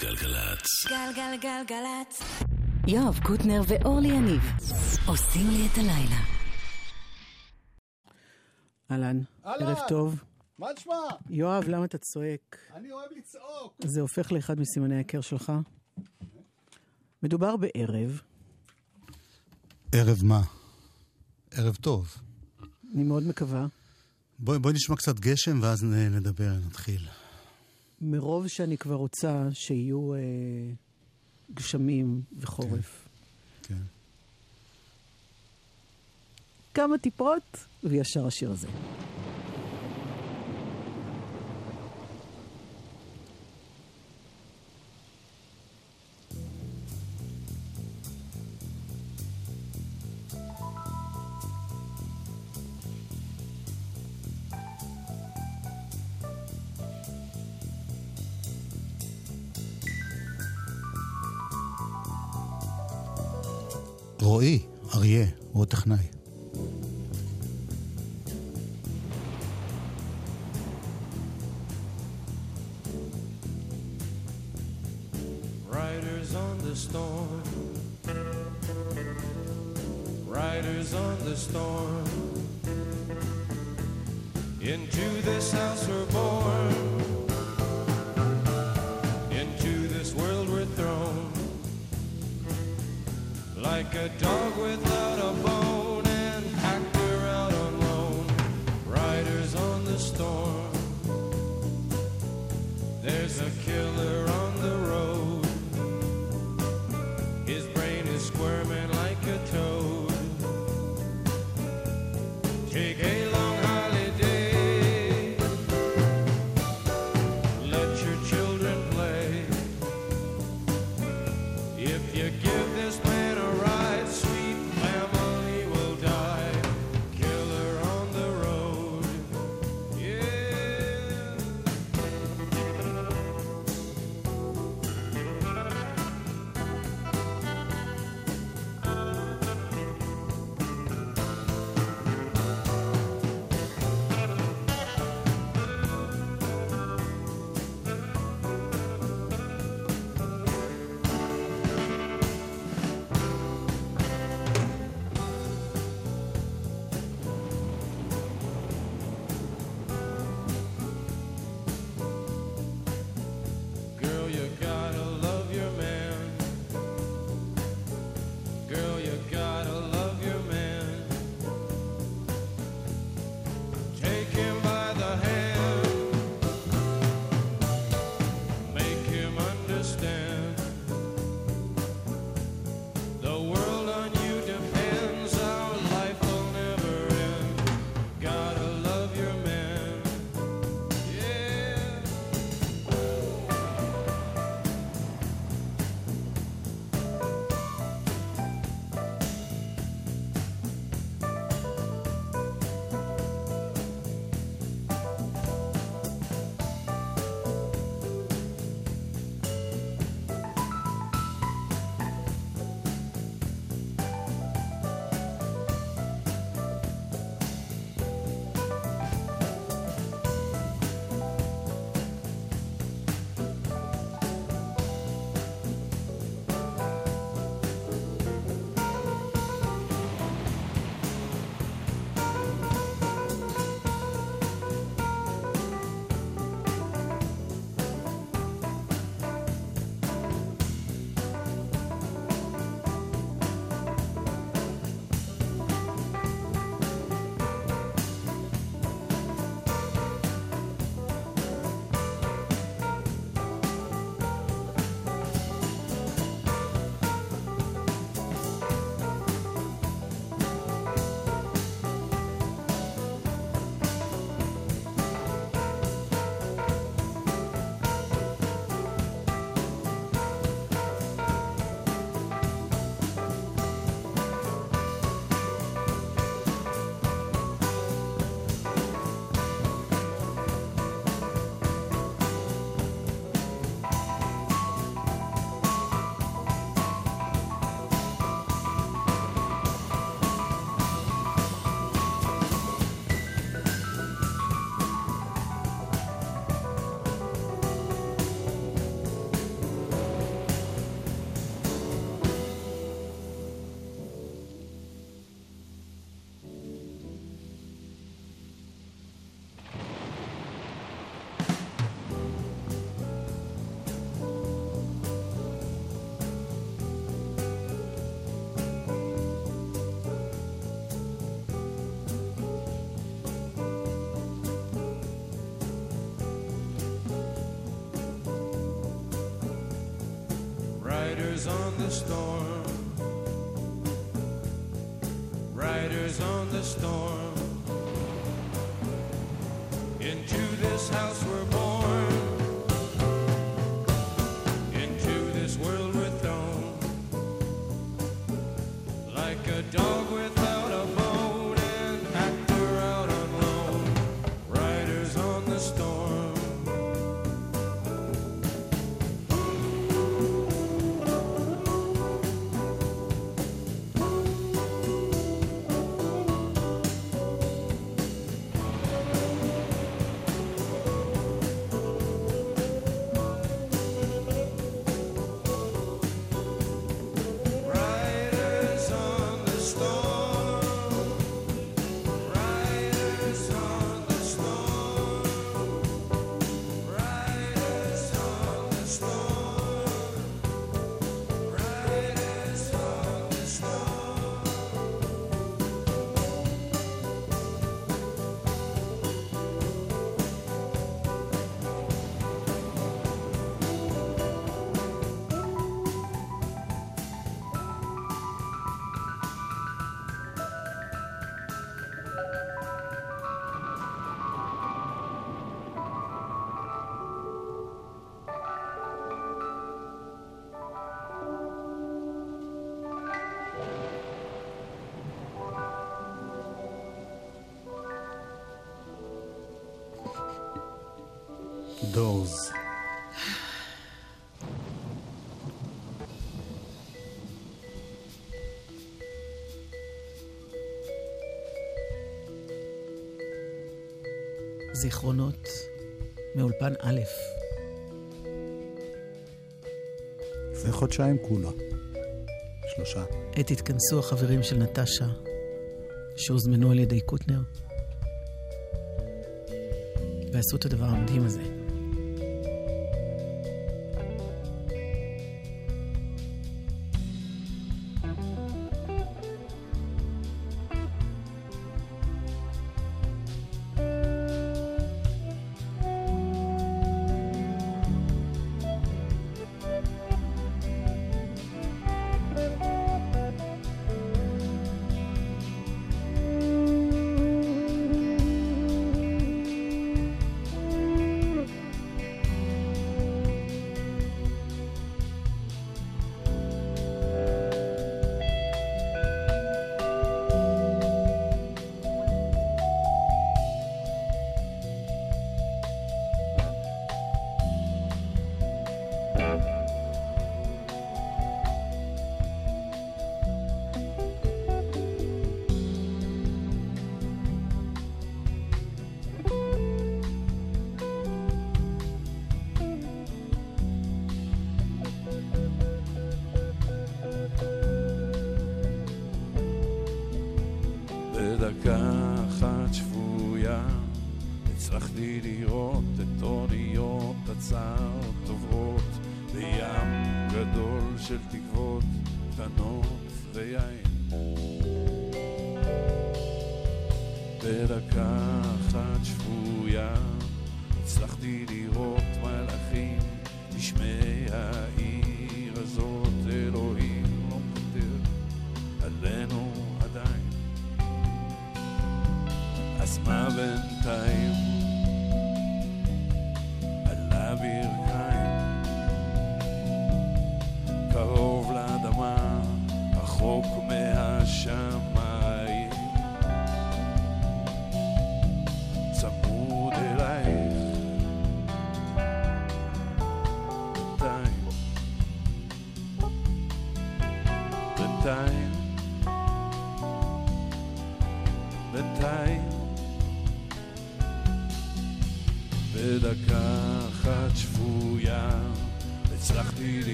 גלגלצ. גלגלגלגלצ. יואב קוטנר ואורלי יניב עושים לי את הלילה. אהלן. ערב טוב. מה נשמע? יואב, למה אתה צועק? אני אוהב לצעוק. זה הופך לאחד מסימני ההיכר שלך. מדובר בערב, ערב מה? ערב טוב. אני מאוד מקווה, בואי בוא נשמע קצת גשם ואז נדבר, נתחיל. מרוב שאני כבר רוצה שיהיו אה, גשמים וחורף. כן. כמה טיפות, וישר השיר הזה. רועי, אריה, הוא הטכנאי. There's a killer Riders on the storm. Riders on the storm. דורס. זיכרונות מאולפן א'. לפני חודשיים כולה. שלושה. עת התכנסו החברים של נטשה, שהוזמנו על ידי קוטנר, ועשו את הדבר המדהים הזה. לי לראות את אוניות הצער טובעות בים גדול של תקוות קטנות ויין. בדקה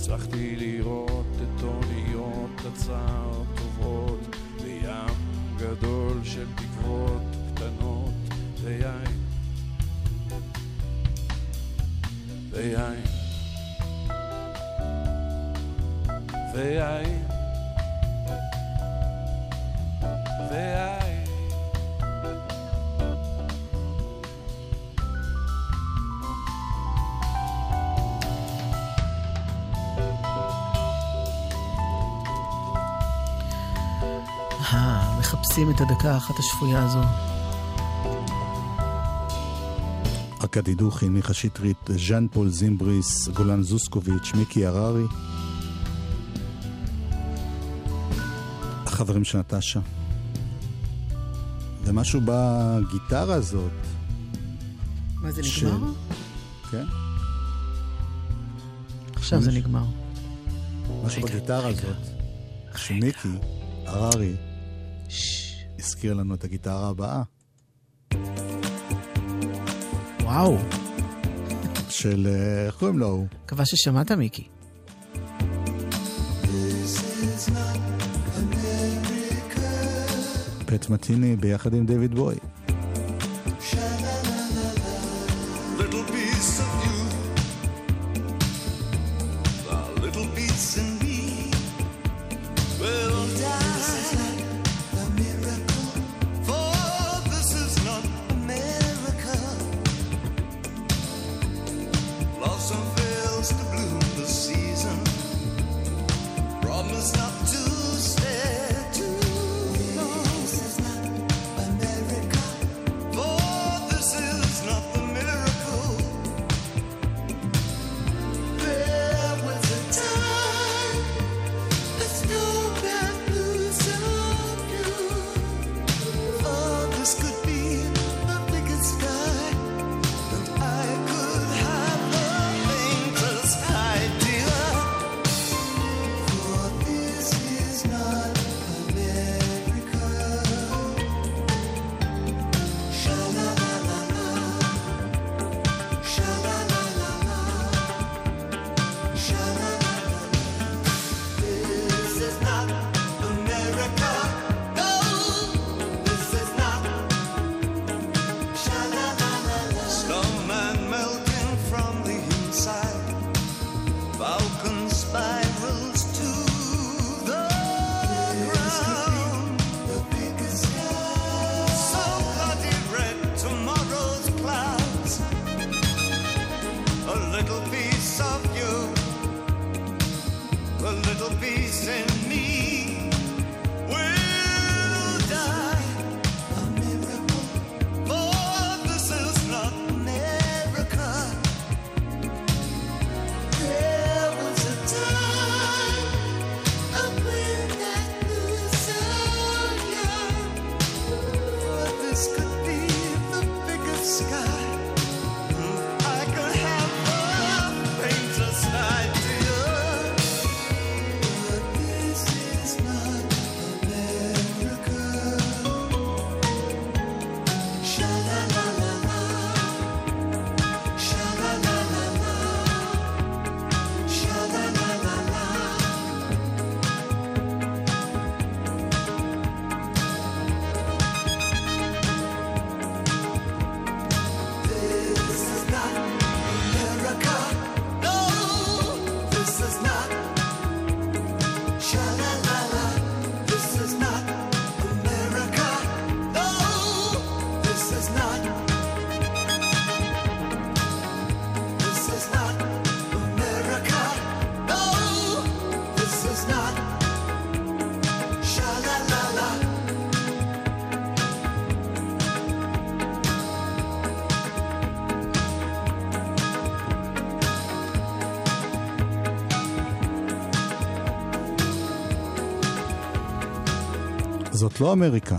הצלחתי מחפשים את הדקה האחת השפויה הזו. ארכדי דוכין, מיכה שטרית, ז'אן פול זימבריס, גולן זוסקוביץ', מיקי הררי. החברים של נטשה. ומשהו בגיטרה הזאת, מה זה של- נגמר? כן? עכשיו זה נגמר. משהו רגע, בגיטרה רגע. הזאת, שמיקי הררי הזכיר לנו את הגיטרה הבאה, וואו, של, אה, איך קוראים לו? מקווה ששמעת מיקי. פט מטיני ביחד עם דיוויד בוי. Piece of you, a little piece in זאת לא אמריקה.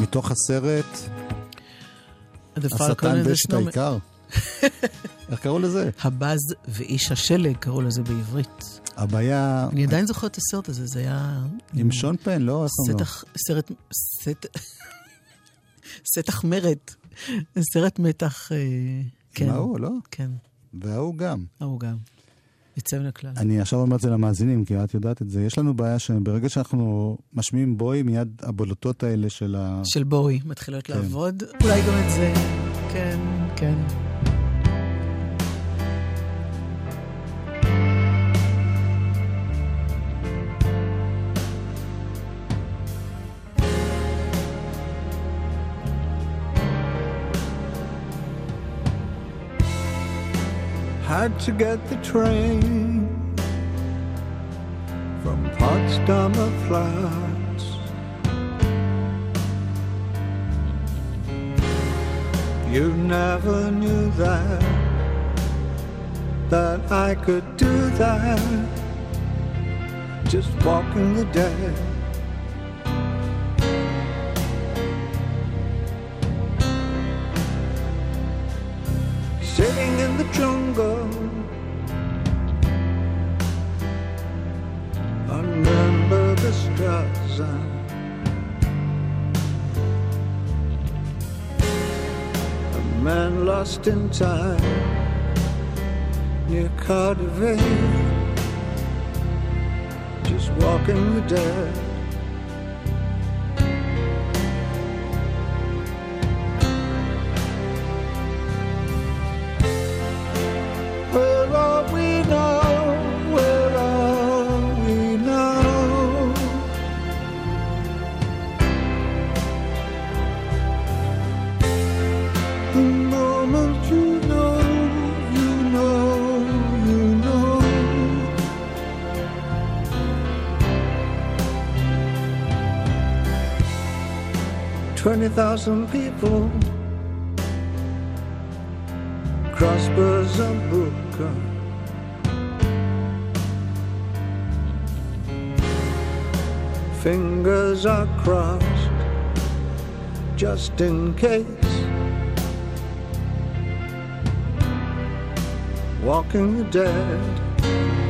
מתוך הסרט השטן ואשת Snowman. העיקר. איך קראו לזה? הבז ואיש השלג קראו לזה בעברית. הבעיה אני עדיין זוכר את הסרט הזה, זה היה... עם שון פן, לא? לו? סטח, סרט, סט... סטח מרד. סרט מתח, אה, כן. מה הוא, לא? כן, וההוא גם. ההוא גם. יוצא מן הכלל. אני עכשיו אומר את זה למאזינים, כי את יודעת את זה. יש לנו בעיה שברגע שאנחנו משמיעים בואי, מיד הבולטות האלה של ה... של בואי, מתחילות כן. לעבוד. אולי גם את זה. כן, כן. Had to get the train from Potsdamer Platz. You never knew that, that I could do that, just walking the dead. A man lost in time near Cardiff, just walking the dead. 20,000 people. Crossbows are broken. Fingers are crossed just in case. Walking the dead.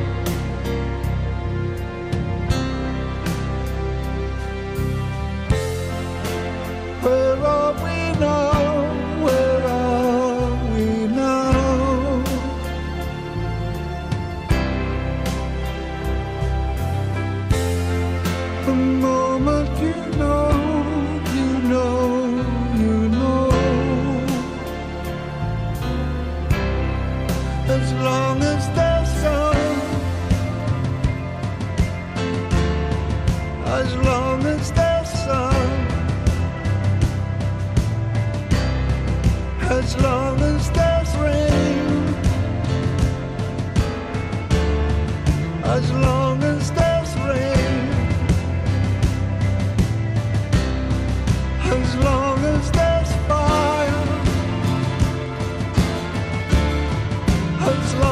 what's wrong.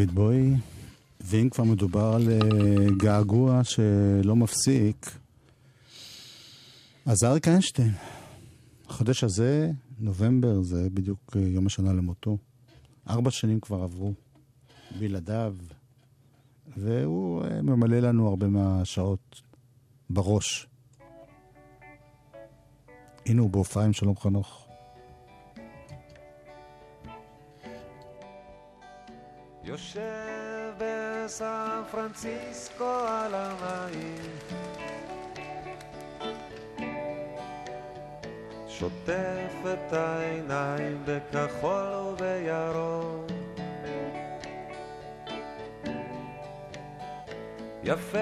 דויד בוי, ואם כבר מדובר על אה, געגוע שלא מפסיק, אז אריק איינשטיין. החודש הזה, נובמבר, זה בדיוק אה, יום השנה למותו. ארבע שנים כבר עברו בלעדיו, והוא אה, ממלא לנו הרבה מהשעות בראש. הנה הוא בהופעה עם שלום חנוך. יושב בסן פרנסיסקו על המים. שוטף את העיניים בכחול ובירוק. יפה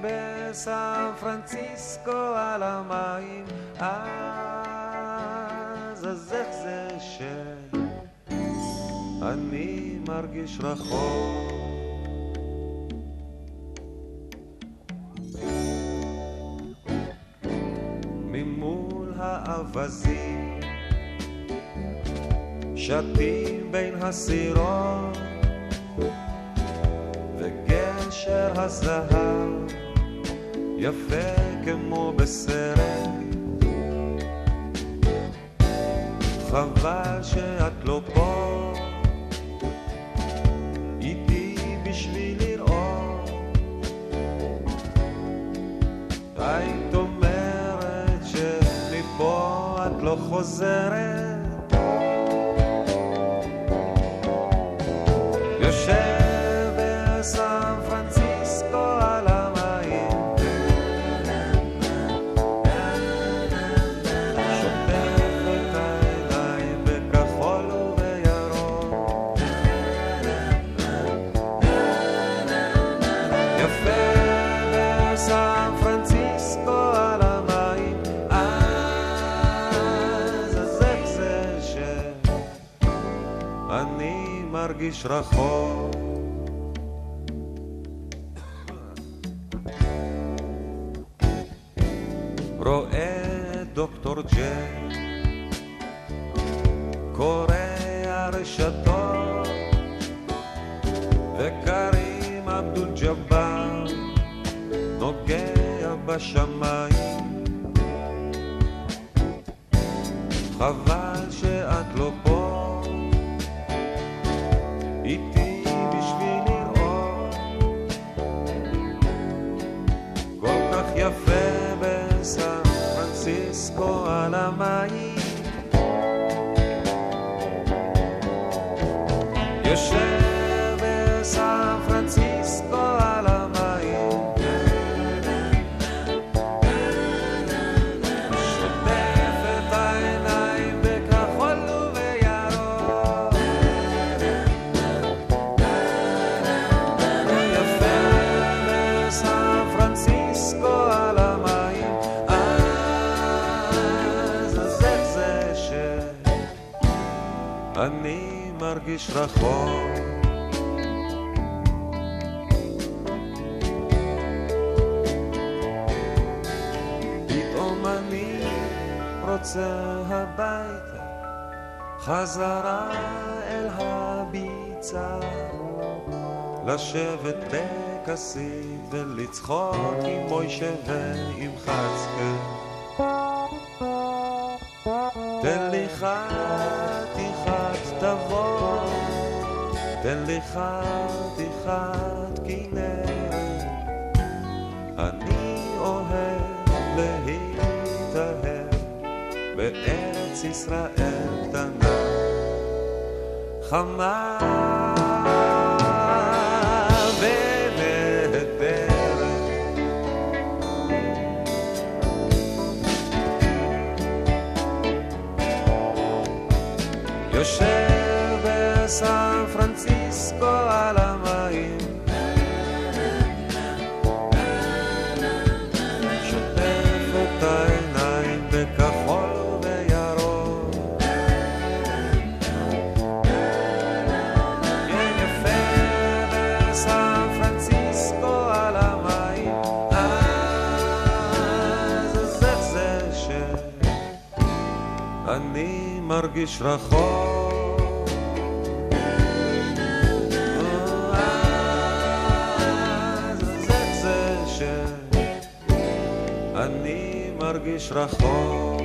בסן פרנסיסקו על המים. אז אז איך זה ש... אני מרגיש רחוק. ממול האווזים שתים בין הסירות וגשר הזהב יפה כמו בסרט חבל שאת לא פה חוזרת רחוק. רואה דוקטור ג'ק קורא הרשתות וקרים אבדול ג'באר נוגע בשמיים. חבל שאת לא פה מרגיש רחוק פתאום אני רוצה הביתה חזרה אל הביצה לשבת בכסית ולצחוק עם מוישה ועם חצקה תן לי חתיכת תן לי חתיכת כנרת. אני אוהב להתאהב בארץ ישראל קטנה. חמה יושב בסן מרגיש רחוק. אני מרגיש רחוק.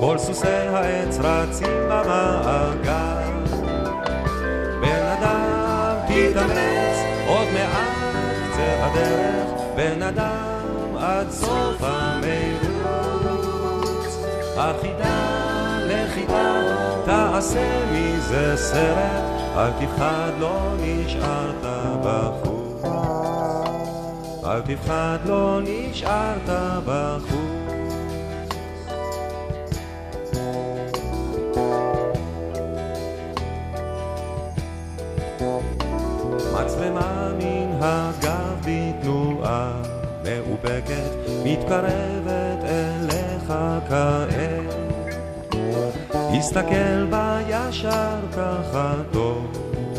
כל סוסי העץ רצים במעגל. בן אדם תתאמץ, עוד מעט קצה הדרך, בן אדם עד סוף המרוץ. החידה לחידה, תעשה מזה סרט, אל תפחד, לא נשארת בחוץ. אל תפחד, לא נשארת בחוץ. מצלמה מן הגב בתנועה מאופקת, מתקרבת אליך כעת. הסתכל בה ישר ככה טוב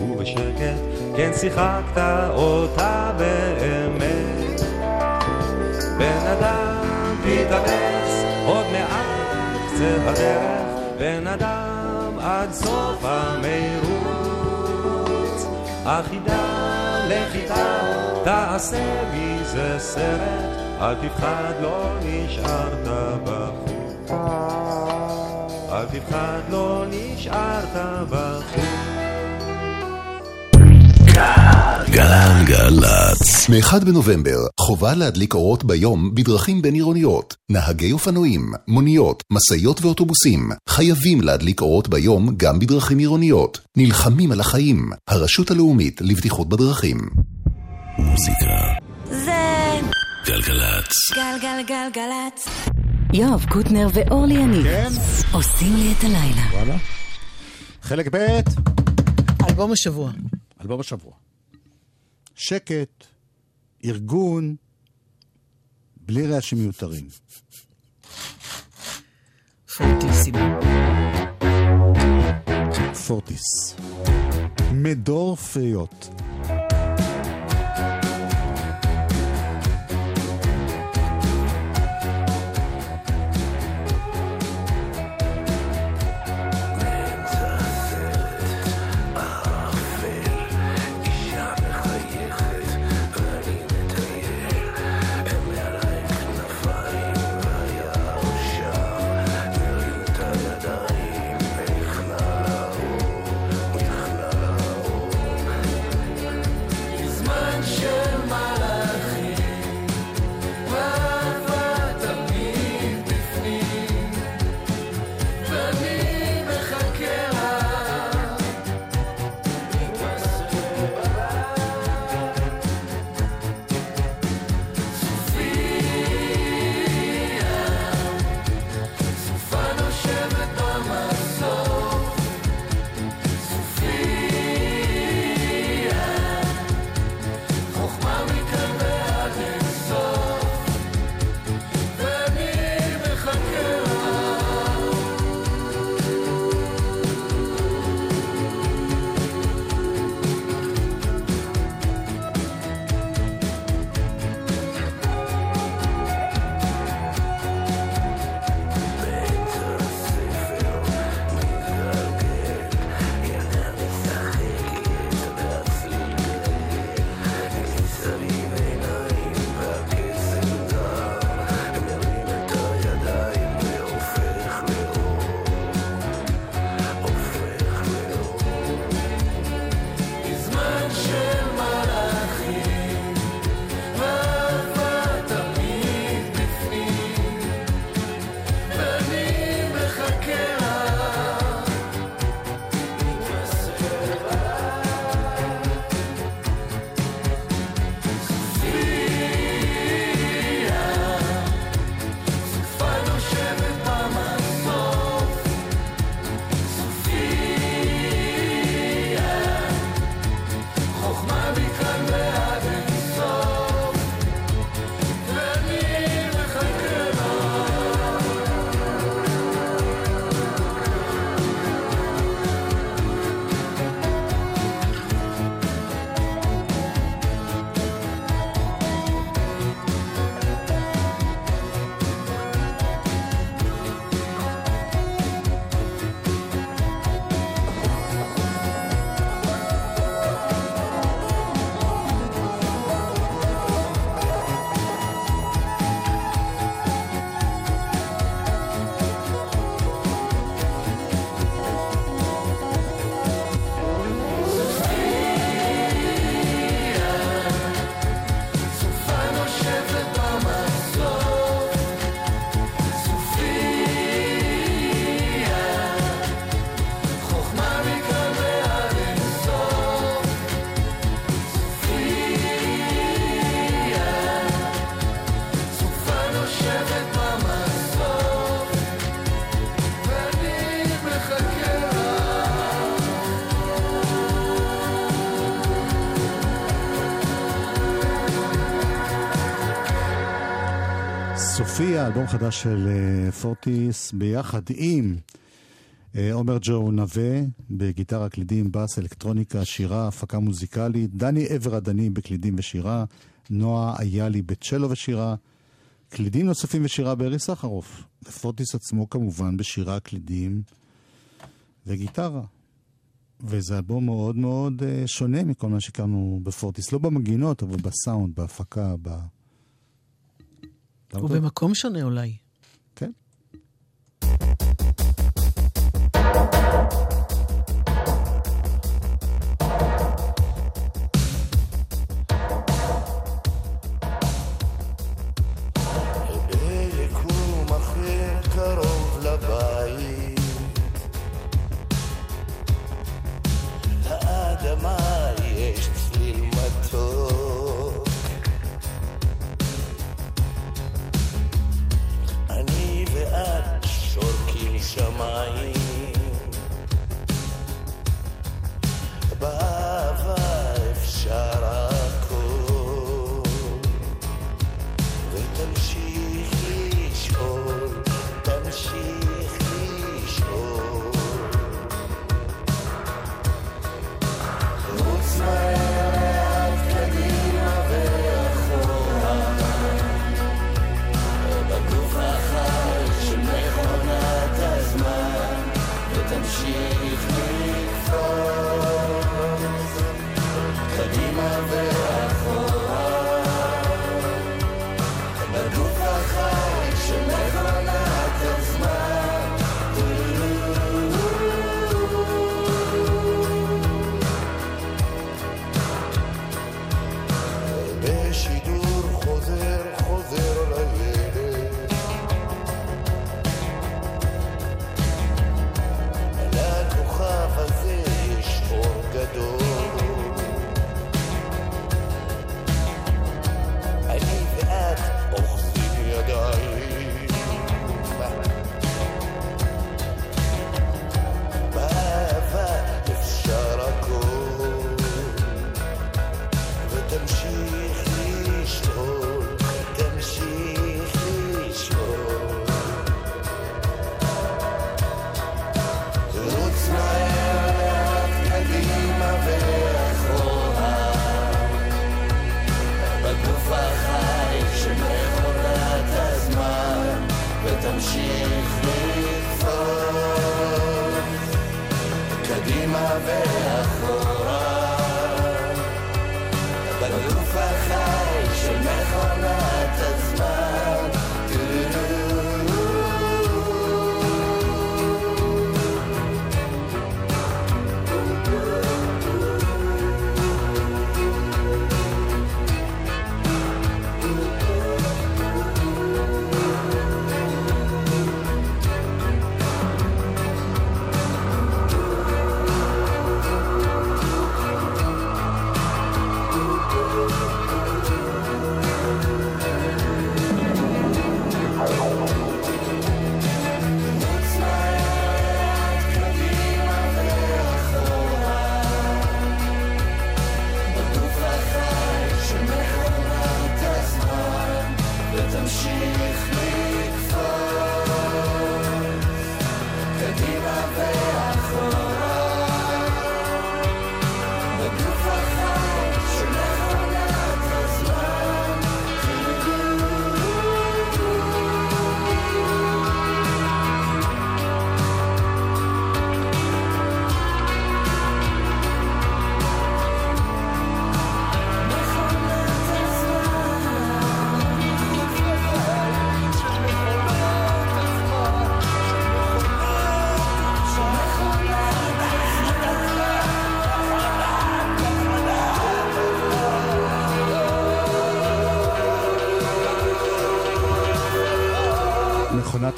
ובשקט, כן שיחקת אותה באמת. בן אדם תתאמץ, עוד מעט קצה הדרך, בן אדם עד סוף המרוץ. החידה לחידה, תעשה מזה סרט, אל תפחד, לא נשארת בחוץ. אל תפחד, לא נשארת בחוץ. גלגלצ. מ-1 בנובמבר, חובה להדליק אורות ביום בדרכים בין-עירוניות. נהגי אופנועים, מוניות, משאיות ואוטובוסים חייבים להדליק אורות ביום גם בדרכים עירוניות. נלחמים על החיים. הרשות הלאומית לבטיחות בדרכים. מוזיקה. זה גלגלצ. גלגלגלגלצ. יואב קוטנר ואורלי יניב כן? עושים לי את הלילה. וואלה. חלק ב', אלבום השבוע. אלבום השבוע. שקט, ארגון, בלי רעשים מיותרים. פורטיסימו. פורטיס. מדור פיות. סופיה, אלבום חדש של אה, פורטיס, ביחד עם אה, עומר ג'ו נווה, בגיטרה, קלידים, בס, אלקטרוניקה, שירה, הפקה מוזיקלית, דני עבר הדני בקלידים ושירה, נועה איילי בצ'לו ושירה, קלידים נוספים ושירה בארי סחרוף, ופורטיס עצמו כמובן בשירה, קלידים וגיטרה. וזה אלבום מאוד מאוד אה, שונה מכל מה שהכרנו בפורטיס, לא במגינות, אבל בסאונד, בהפקה, ב... למה אתה- ובמקום שונה אולי. כן. shut.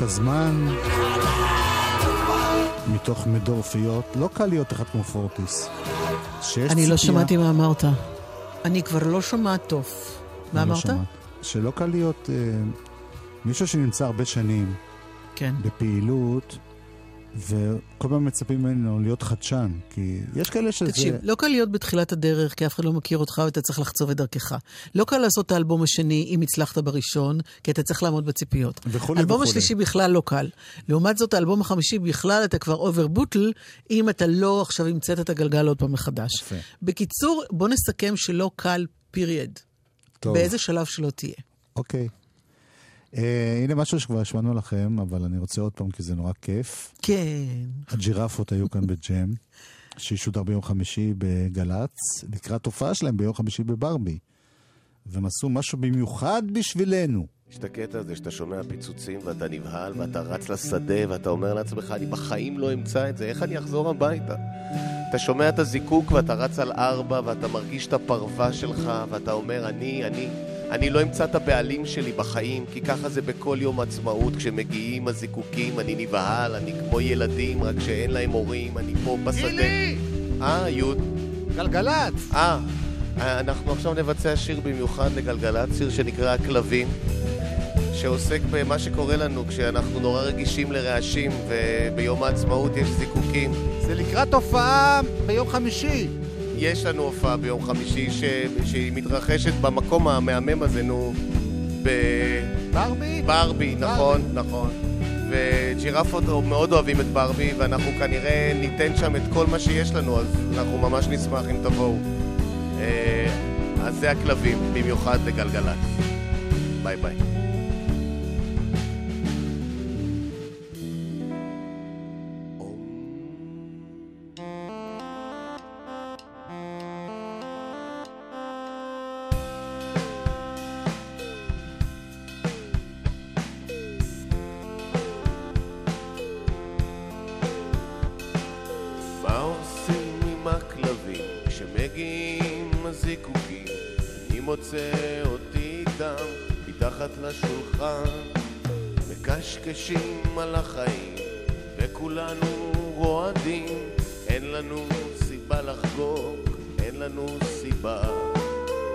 הזמן, מתוך מדור פיות. לא קל להיות אחד כמו פורטיס. שיש אני לא ציפייה- שמעתי מה אמרת. אני כבר לא שומעת טוב. מה לא אמרת? שמעתי. שלא קל להיות אה, מישהו שנמצא הרבה שנים כן. בפעילות, וכל פעם מצפים ממנו להיות חדשן, כי יש כאלה שזה... תקשיב, לא קל להיות בתחילת הדרך, כי אף אחד לא מכיר אותך ואתה צריך לחצוב את דרכך. לא קל לעשות את האלבום השני אם הצלחת בראשון, כי אתה צריך לעמוד בציפיות. וכולי האלבום וכולי. השלישי בכלל לא קל. לעומת זאת, האלבום החמישי בכלל אתה כבר עובר בטל, אם אתה לא עכשיו המצאת את הגלגל עוד פעם מחדש. יפה. בקיצור, בוא נסכם שלא קל, period. טוב. באיזה שלב שלא תהיה. אוקיי. אה, הנה משהו שכבר השמענו לכם, אבל אני רוצה עוד פעם, כי זה נורא כיף. כן. הג'ירפות היו כאן בג'ם, שישודר ביום חמישי בגל"צ, לקראת הופעה שלהם ביום חמישי בברבי. והם עשו משהו במיוחד בשבילנו. יש את הקטע הזה שאתה שומע פיצוצים ואתה נבהל ואתה רץ לשדה ואתה אומר לעצמך, אני בחיים לא אמצא את זה, איך אני אחזור הביתה? אתה שומע את הזיקוק ואתה רץ על ארבע ואתה מרגיש את הפרווה שלך ואתה אומר, אני, אני, אני לא אמצא את הבעלים שלי בחיים, כי ככה זה בכל יום עצמאות, כשמגיעים הזיקוקים, אני נבהל, אני כמו ילדים, רק שאין להם הורים, אני פה בשדה. גילי! אה, יוד. גלגלצ! אה, אנחנו עכשיו נבצע שיר במיוחד לגלגלצ, שיר שנקרא הכלבים, שעוסק במה שקורה לנו כשאנחנו נורא רגישים לרעשים וביום העצמאות יש זיקוקים. זה לקראת הופעה ביום חמישי. יש לנו הופעה ביום חמישי ש... שהיא מתרחשת במקום המהמם הזה, נו, ברבי? בברבי, נכון, נכון. וג'ירפות מאוד אוהבים את ברבי, ואנחנו כנראה ניתן שם את כל מה שיש לנו, אז אנחנו ממש נשמח אם תבואו. אה, אז זה הכלבים, במיוחד לגלגלצ. ביי ביי. הזיקוקים? אני מוצא אותי איתם מתחת לשולחן. מקשקשים על החיים וכולנו רועדים. אין לנו סיבה לחגוג, אין לנו סיבה.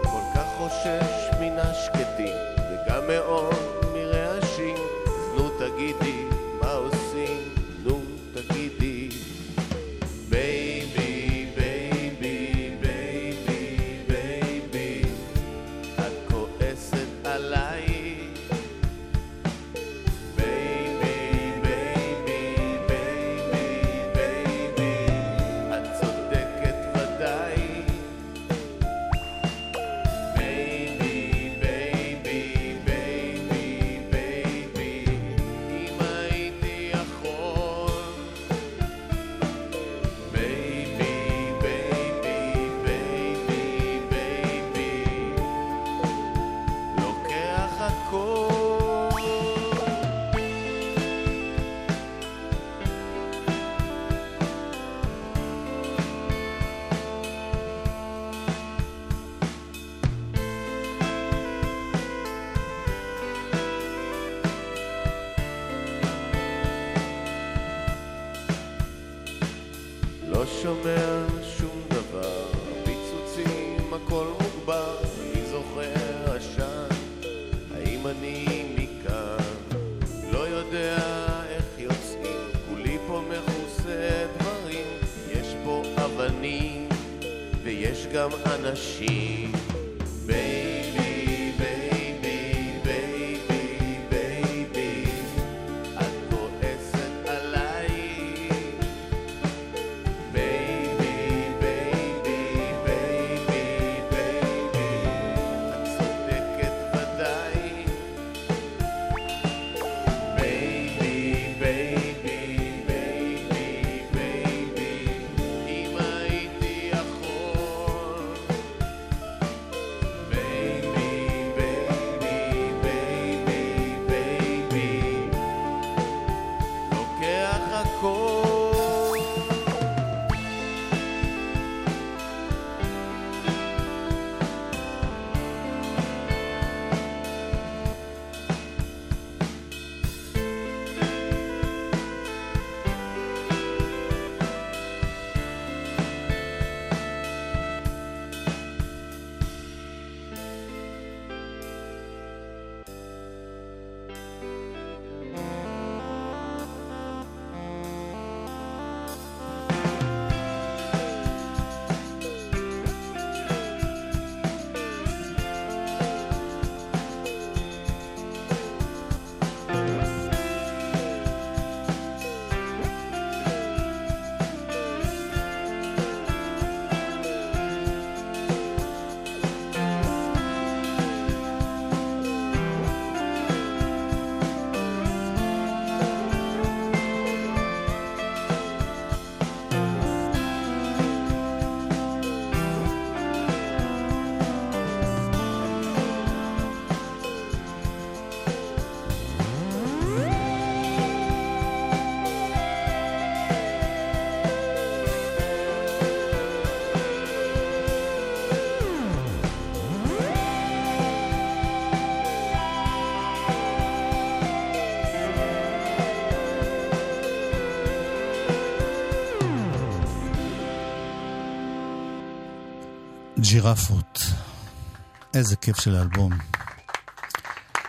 כל כך חושש מן השקטים וגם מאוד מרעשים. אז נו תגידי גם אנשים. ג'ירפות. איזה כיף של האלבום.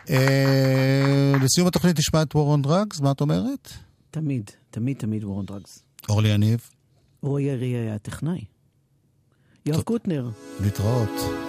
אה, לסיום התוכנית נשמע את וורון דרגס, מה את אומרת? תמיד, תמיד תמיד וורון דרגס. אורלי יניב? רועי ארי היה הטכנאי. יואב קוטנר. להתראות.